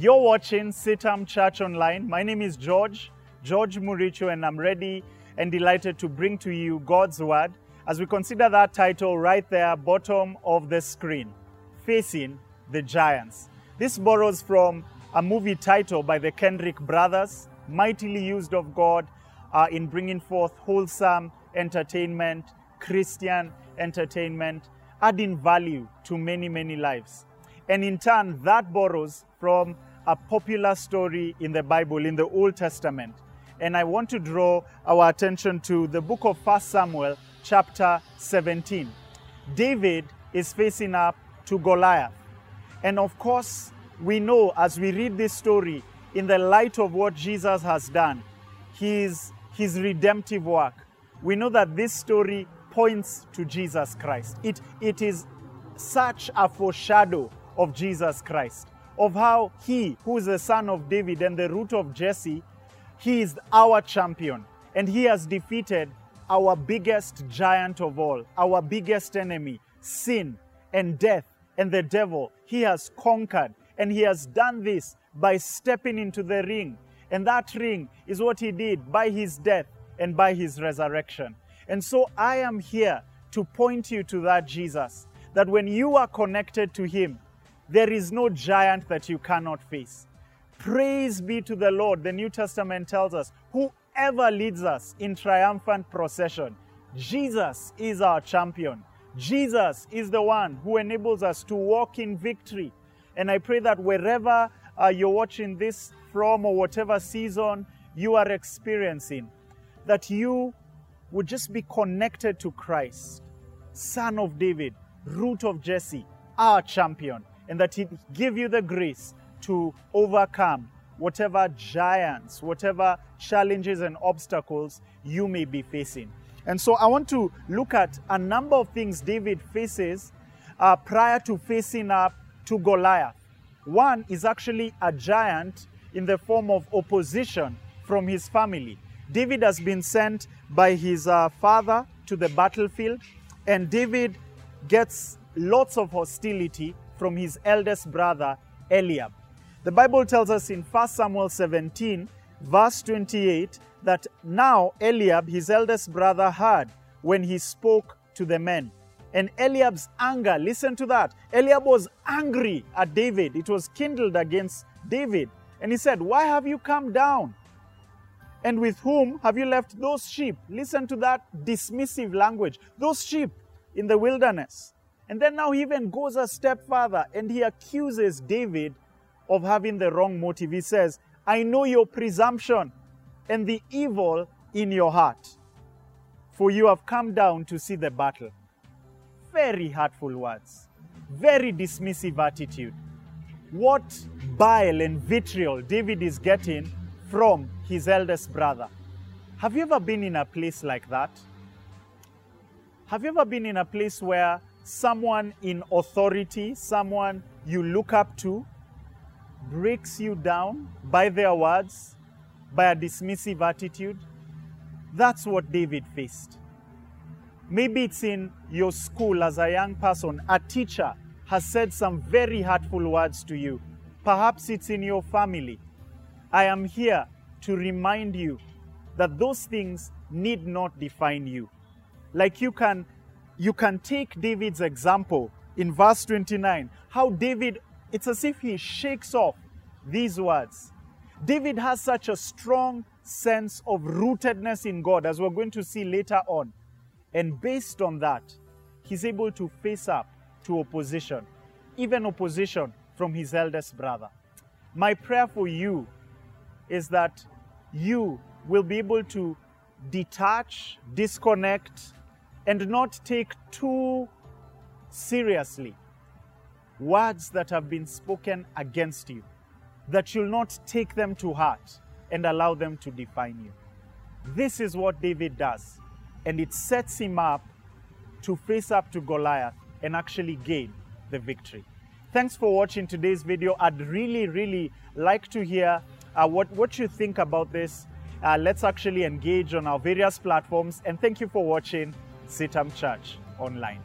You're watching CITAM Church Online. My name is George, George Muricho, and I'm ready and delighted to bring to you God's Word as we consider that title right there, bottom of the screen Facing the Giants. This borrows from a movie title by the Kendrick brothers, mightily used of God uh, in bringing forth wholesome entertainment, Christian entertainment, adding value to many, many lives. And in turn, that borrows from a popular story in the Bible, in the Old Testament. And I want to draw our attention to the book of 1 Samuel, chapter 17. David is facing up to Goliath. And of course, we know as we read this story in the light of what Jesus has done, his, his redemptive work, we know that this story points to Jesus Christ. It, it is such a foreshadow of Jesus Christ, of how he, who is the son of David and the root of Jesse, he is our champion. And he has defeated our biggest giant of all, our biggest enemy, sin and death and the devil. He has conquered. And he has done this by stepping into the ring. And that ring is what he did by his death and by his resurrection. And so I am here to point you to that Jesus, that when you are connected to him, there is no giant that you cannot face. Praise be to the Lord. The New Testament tells us, whoever leads us in triumphant procession, Jesus is our champion. Jesus is the one who enables us to walk in victory. And I pray that wherever uh, you're watching this from or whatever season you are experiencing, that you would just be connected to Christ, Son of David, root of Jesse, our champion, and that He give you the grace to overcome whatever giants, whatever challenges and obstacles you may be facing. And so I want to look at a number of things David faces uh, prior to facing up to Goliath. One is actually a giant in the form of opposition from his family. David has been sent by his uh, father to the battlefield, and David gets lots of hostility from his eldest brother, Eliab. The Bible tells us in 1 Samuel 17, verse 28, that now Eliab, his eldest brother, heard when he spoke to the men. And Eliab's anger, listen to that. Eliab was angry at David. It was kindled against David. And he said, Why have you come down? And with whom have you left those sheep? Listen to that dismissive language. Those sheep in the wilderness. And then now he even goes a step further and he accuses David of having the wrong motive. He says, I know your presumption and the evil in your heart, for you have come down to see the battle. Very hurtful words, very dismissive attitude. What bile and vitriol David is getting from his eldest brother. Have you ever been in a place like that? Have you ever been in a place where someone in authority, someone you look up to, breaks you down by their words, by a dismissive attitude? That's what David faced. Maybe it's in your school as a young person, a teacher has said some very hurtful words to you. Perhaps it's in your family. I am here to remind you that those things need not define you. Like you can you can take David's example in verse 29, how David it's as if he shakes off these words. David has such a strong sense of rootedness in God as we're going to see later on. And based on that, he's able to face up to opposition, even opposition from his eldest brother. My prayer for you is that you will be able to detach, disconnect, and not take too seriously words that have been spoken against you, that you'll not take them to heart and allow them to define you. This is what David does, and it sets him up to face up to Goliath and actually gain the victory. Thanks for watching today's video. I'd really, really like to hear uh, what, what you think about this. Uh, let's actually engage on our various platforms. And thank you for watching CITAM Church online.